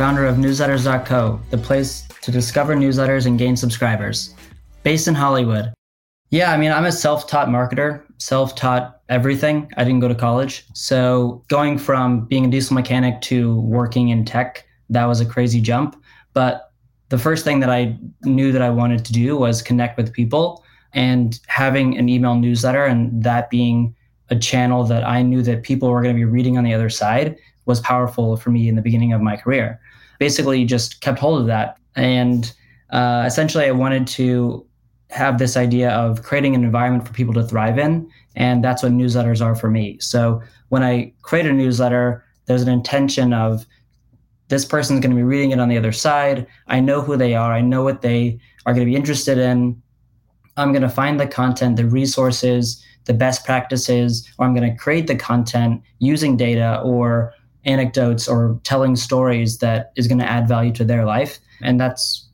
founder of Newsletters.co, the place to discover newsletters and gain subscribers. Based in Hollywood. Yeah, I mean, I'm a self taught marketer, self taught everything. I didn't go to college. So going from being a diesel mechanic to working in tech, that was a crazy jump. But the first thing that I knew that I wanted to do was connect with people and having an email newsletter and that being a channel that I knew that people were going to be reading on the other side was powerful for me in the beginning of my career. Basically, just kept hold of that and uh, essentially, I wanted to have this idea of creating an environment for people to thrive in. And that's what newsletters are for me. So when I create a newsletter, there's an intention of this person's going to be reading it on the other side. I know who they are, I know what they are going to be interested in. I'm going to find the content, the resources, the best practices, or I'm going to create the content using data or anecdotes or telling stories that is going to add value to their life. And that's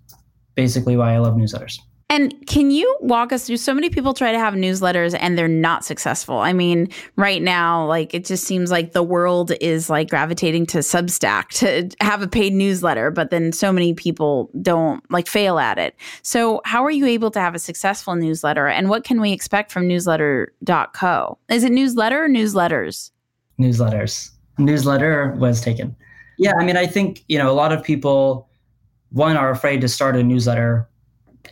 basically why I love newsletters. And can you walk us through? So many people try to have newsletters and they're not successful. I mean, right now, like it just seems like the world is like gravitating to Substack to have a paid newsletter, but then so many people don't like fail at it. So, how are you able to have a successful newsletter and what can we expect from newsletter.co? Is it newsletter or newsletters? Newsletters. Newsletter was taken. Yeah, I mean, I think, you know, a lot of people one are afraid to start a newsletter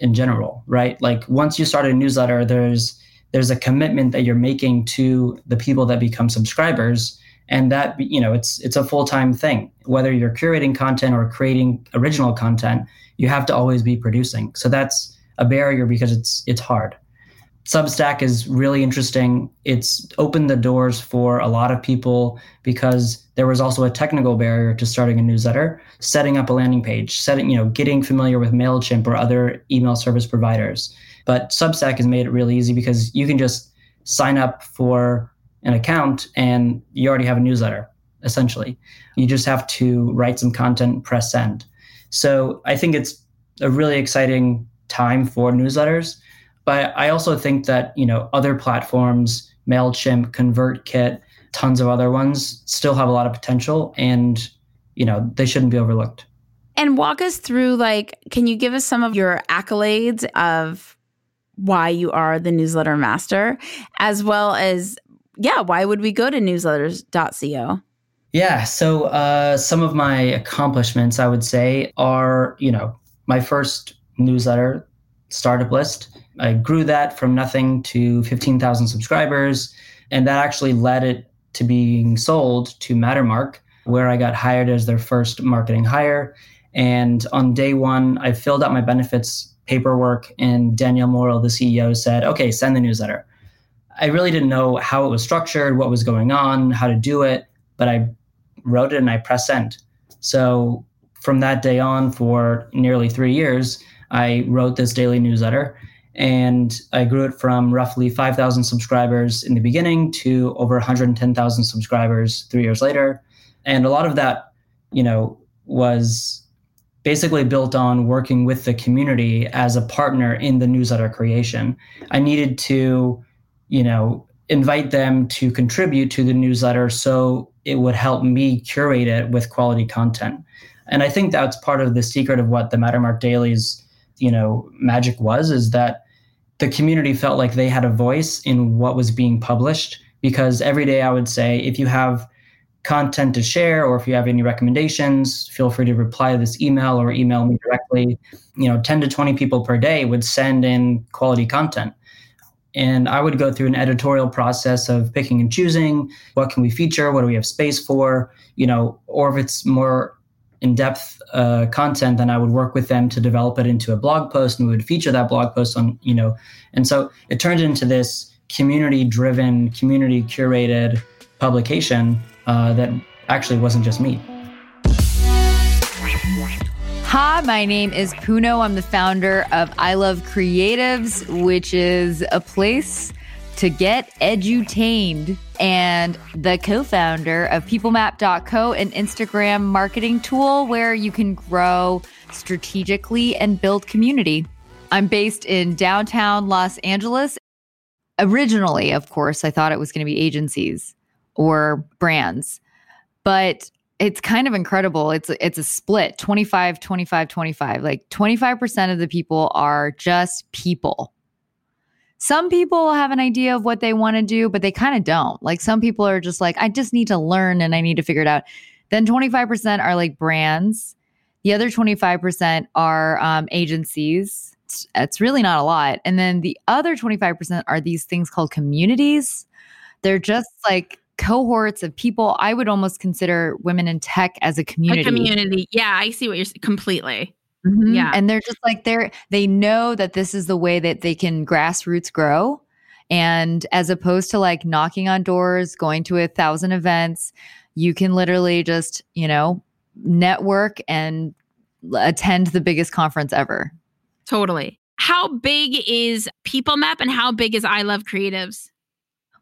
in general, right? Like once you start a newsletter, there's there's a commitment that you're making to the people that become subscribers and that you know it's it's a full-time thing whether you're curating content or creating original content you have to always be producing so that's a barrier because it's it's hard Substack is really interesting. It's opened the doors for a lot of people because there was also a technical barrier to starting a newsletter, setting up a landing page, setting, you know, getting familiar with MailChimp or other email service providers. But Substack has made it really easy because you can just sign up for an account and you already have a newsletter, essentially. You just have to write some content, press send. So I think it's a really exciting time for newsletters but I also think that, you know, other platforms, MailChimp, ConvertKit, tons of other ones still have a lot of potential and, you know, they shouldn't be overlooked. And walk us through like, can you give us some of your accolades of why you are the newsletter master, as well as, yeah, why would we go to newsletters.co? Yeah. So uh, some of my accomplishments, I would say, are, you know, my first newsletter, Startup List. I grew that from nothing to 15,000 subscribers. And that actually led it to being sold to Mattermark, where I got hired as their first marketing hire. And on day one, I filled out my benefits paperwork, and Danielle Morrill, the CEO, said, okay, send the newsletter. I really didn't know how it was structured, what was going on, how to do it, but I wrote it and I press send. So from that day on, for nearly three years, I wrote this daily newsletter and I grew it from roughly 5,000 subscribers in the beginning to over 110,000 subscribers three years later. And a lot of that, you know, was basically built on working with the community as a partner in the newsletter creation. I needed to, you know, invite them to contribute to the newsletter so it would help me curate it with quality content. And I think that's part of the secret of what the Mattermark Dailies, you know, magic was is that the community felt like they had a voice in what was being published because every day I would say, if you have content to share or if you have any recommendations, feel free to reply to this email or email me directly. You know, 10 to 20 people per day would send in quality content. And I would go through an editorial process of picking and choosing what can we feature, what do we have space for, you know, or if it's more in-depth uh, content, then I would work with them to develop it into a blog post, and we would feature that blog post on, you know, and so it turned into this community-driven, community-curated publication uh, that actually wasn't just me. Hi, my name is Puno. I'm the founder of I Love Creatives, which is a place to get edutained, and the co founder of PeopleMap.co, an Instagram marketing tool where you can grow strategically and build community. I'm based in downtown Los Angeles. Originally, of course, I thought it was going to be agencies or brands, but it's kind of incredible. It's it's a split 25 25 25. Like 25% of the people are just people. Some people have an idea of what they want to do, but they kind of don't. Like some people are just like I just need to learn and I need to figure it out. Then 25% are like brands. The other 25% are um, agencies. It's, it's really not a lot. And then the other 25% are these things called communities. They're just like cohorts of people. I would almost consider women in tech as a community. A community. Yeah, I see what you're completely. Mm-hmm. Yeah. And they're just like they're they know that this is the way that they can grassroots grow. And as opposed to like knocking on doors, going to a thousand events, you can literally just, you know, network and attend the biggest conference ever. Totally. How big is People Map and how big is I Love Creatives?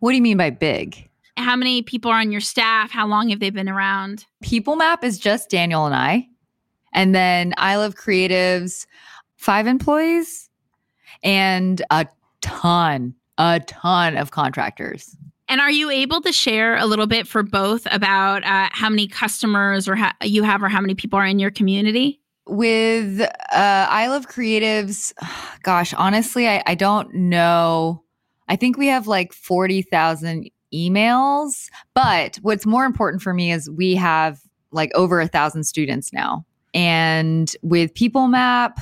What do you mean by big? How many people are on your staff? How long have they been around? People Map is just Daniel and I. And then I Love Creatives, five employees and a ton, a ton of contractors. And are you able to share a little bit for both about uh, how many customers or you have or how many people are in your community? With uh, I Love Creatives, gosh, honestly, I, I don't know. I think we have like 40,000 emails. But what's more important for me is we have like over a thousand students now. And with People Map,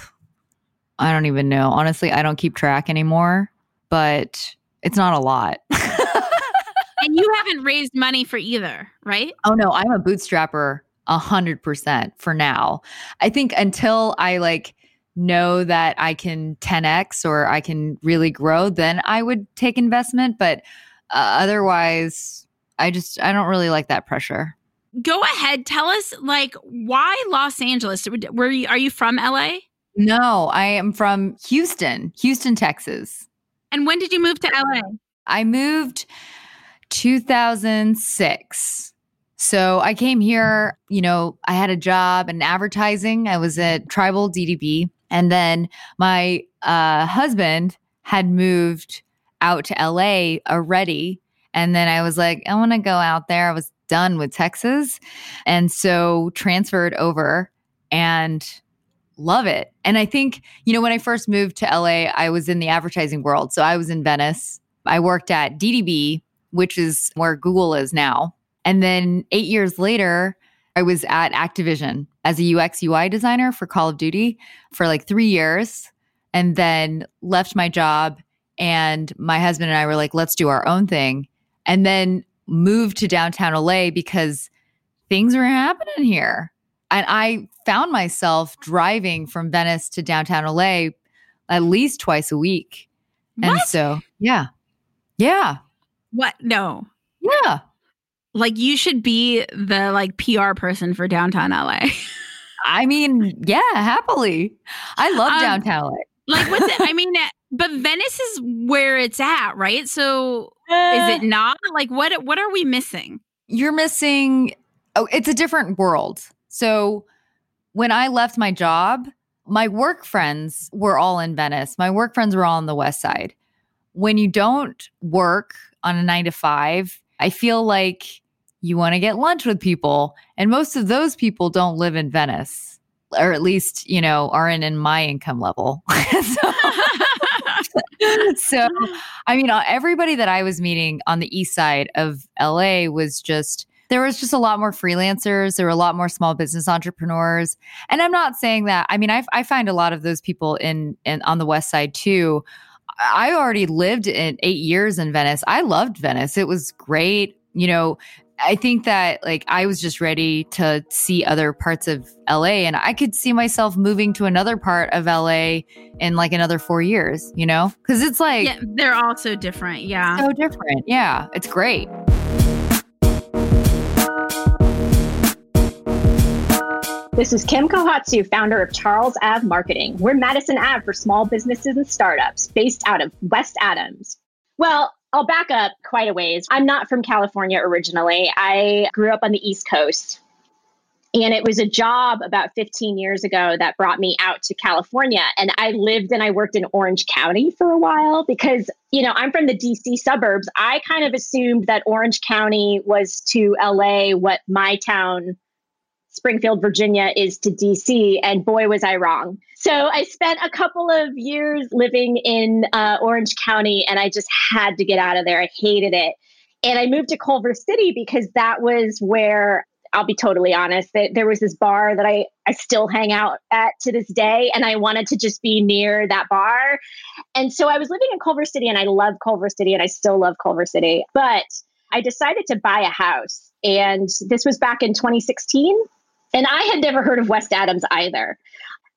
I don't even know. Honestly, I don't keep track anymore, but it's not a lot. and you haven't raised money for either, right? Oh no, I'm a bootstrapper a hundred percent for now. I think until I like know that I can 10x or I can really grow, then I would take investment. But uh, otherwise, I just I don't really like that pressure go ahead. Tell us, like, why Los Angeles? Were you, are you from LA? No, I am from Houston, Houston, Texas. And when did you move to LA? I moved 2006. So I came here, you know, I had a job in advertising. I was at Tribal DDB. And then my uh, husband had moved out to LA already. And then I was like, I want to go out there. I was done with Texas. And so transferred over and love it. And I think, you know, when I first moved to LA, I was in the advertising world. So I was in Venice. I worked at DDB, which is where Google is now. And then eight years later, I was at Activision as a UX UI designer for Call of Duty for like three years and then left my job. And my husband and I were like, let's do our own thing. And then moved to downtown LA because things were happening here. And I found myself driving from Venice to downtown LA at least twice a week. What? And so, yeah. Yeah. What? No. Yeah. Like you should be the like PR person for downtown LA. I mean, yeah, happily. I love um, downtown LA. Like what's it? I mean, but Venice is where it's at, right? So is uh, it not? Like what what are we missing? You're missing oh, it's a different world. So when I left my job, my work friends were all in Venice. My work friends were all on the west side. When you don't work on a 9 to 5, I feel like you want to get lunch with people and most of those people don't live in Venice or at least, you know, aren't in my income level. so, so, I mean, uh, everybody that I was meeting on the east side of LA was just there was just a lot more freelancers. There were a lot more small business entrepreneurs. And I'm not saying that. I mean, I, I find a lot of those people in, in on the west side too. I already lived in eight years in Venice. I loved Venice. It was great. You know, I think that like I was just ready to see other parts of LA and I could see myself moving to another part of LA in like another 4 years, you know? Cuz it's like Yeah, they're all so different. Yeah. So different. Yeah, it's great. This is Kim Kohatsu, founder of Charles Ave Marketing. We're Madison Ave for small businesses and startups based out of West Adams. Well, I'll back up quite a ways. I'm not from California originally. I grew up on the East Coast. And it was a job about 15 years ago that brought me out to California. And I lived and I worked in Orange County for a while because, you know, I'm from the DC suburbs. I kind of assumed that Orange County was to LA what my town Springfield, Virginia is to DC. And boy, was I wrong. So I spent a couple of years living in uh, Orange County and I just had to get out of there. I hated it. And I moved to Culver City because that was where I'll be totally honest that there was this bar that I, I still hang out at to this day. And I wanted to just be near that bar. And so I was living in Culver City and I love Culver City and I still love Culver City. But I decided to buy a house. And this was back in 2016. And I had never heard of West Adams either.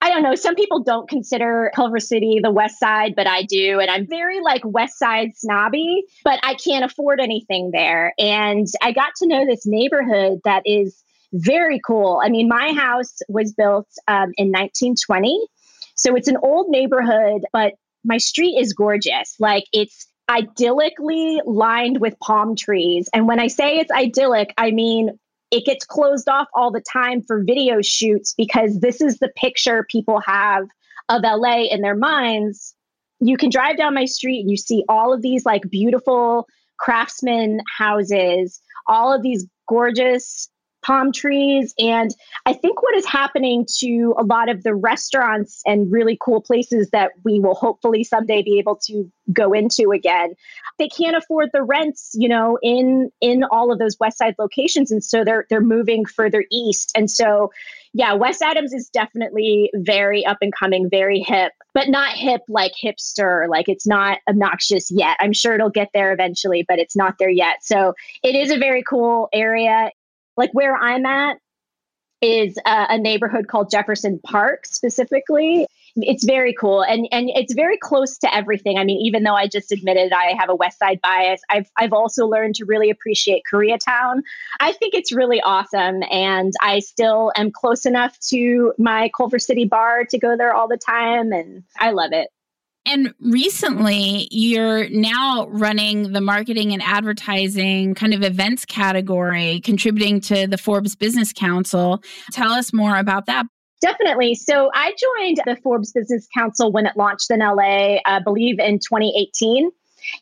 I don't know. Some people don't consider Culver City the West Side, but I do. And I'm very like West Side snobby, but I can't afford anything there. And I got to know this neighborhood that is very cool. I mean, my house was built um, in 1920. So it's an old neighborhood, but my street is gorgeous. Like it's idyllically lined with palm trees. And when I say it's idyllic, I mean it gets closed off all the time for video shoots because this is the picture people have of LA in their minds. You can drive down my street and you see all of these like beautiful craftsman houses, all of these gorgeous palm trees. And I think what is happening to a lot of the restaurants and really cool places that we will hopefully someday be able to go into again, they can't afford the rents, you know, in in all of those West Side locations. And so they're they're moving further east. And so yeah, West Adams is definitely very up and coming, very hip, but not hip like hipster. Like it's not obnoxious yet. I'm sure it'll get there eventually, but it's not there yet. So it is a very cool area like where I'm at is a, a neighborhood called Jefferson Park specifically. It's very cool and and it's very close to everything. I mean, even though I just admitted I have a West Side bias, I've I've also learned to really appreciate Koreatown. I think it's really awesome, and I still am close enough to my Culver City bar to go there all the time, and I love it. And recently, you're now running the marketing and advertising kind of events category, contributing to the Forbes Business Council. Tell us more about that. Definitely. So I joined the Forbes Business Council when it launched in LA, I believe in 2018.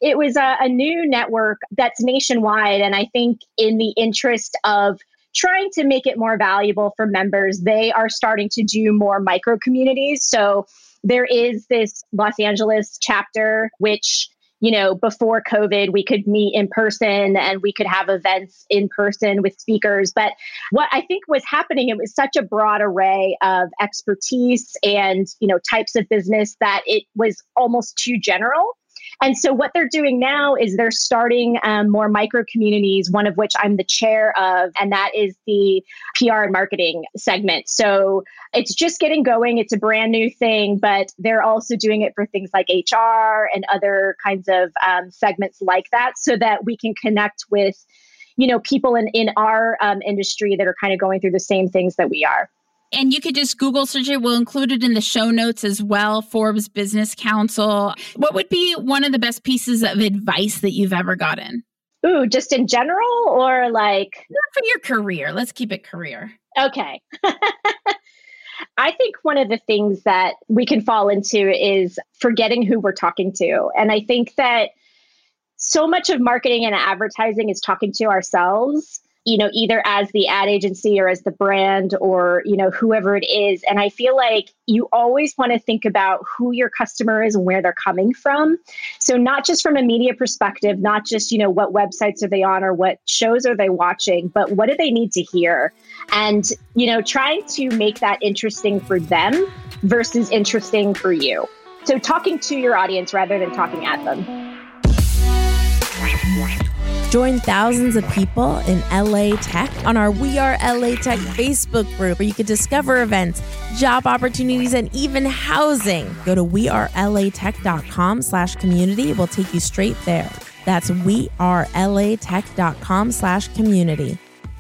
It was a, a new network that's nationwide. And I think, in the interest of trying to make it more valuable for members, they are starting to do more micro communities. So there is this Los Angeles chapter, which you know, before COVID, we could meet in person and we could have events in person with speakers. But what I think was happening, it was such a broad array of expertise and, you know, types of business that it was almost too general. And so, what they're doing now is they're starting um, more micro communities, one of which I'm the chair of, and that is the PR and marketing segment. So, it's just getting going. It's a brand new thing, but they're also doing it for things like HR and other kinds of um, segments like that so that we can connect with you know people in in our um, industry that are kind of going through the same things that we are and you could just Google search it. We'll include it in the show notes as well. Forbes Business Council. What would be one of the best pieces of advice that you've ever gotten? Ooh, just in general or like Not for your career. Let's keep it career. Okay. I think one of the things that we can fall into is forgetting who we're talking to. And I think that so much of marketing and advertising is talking to ourselves you know, either as the ad agency or as the brand or, you know, whoever it is. And I feel like you always want to think about who your customer is and where they're coming from. So not just from a media perspective, not just, you know, what websites are they on or what shows are they watching, but what do they need to hear? And, you know, trying to make that interesting for them versus interesting for you. So talking to your audience rather than talking at them. Join thousands of people in LA Tech on our We Are LA Tech Facebook group where you can discover events, job opportunities, and even housing. Go to wearelatech.com slash community. It will take you straight there. That's wearelatech.com slash community.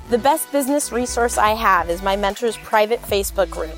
The best business resource I have is my mentor's private Facebook group.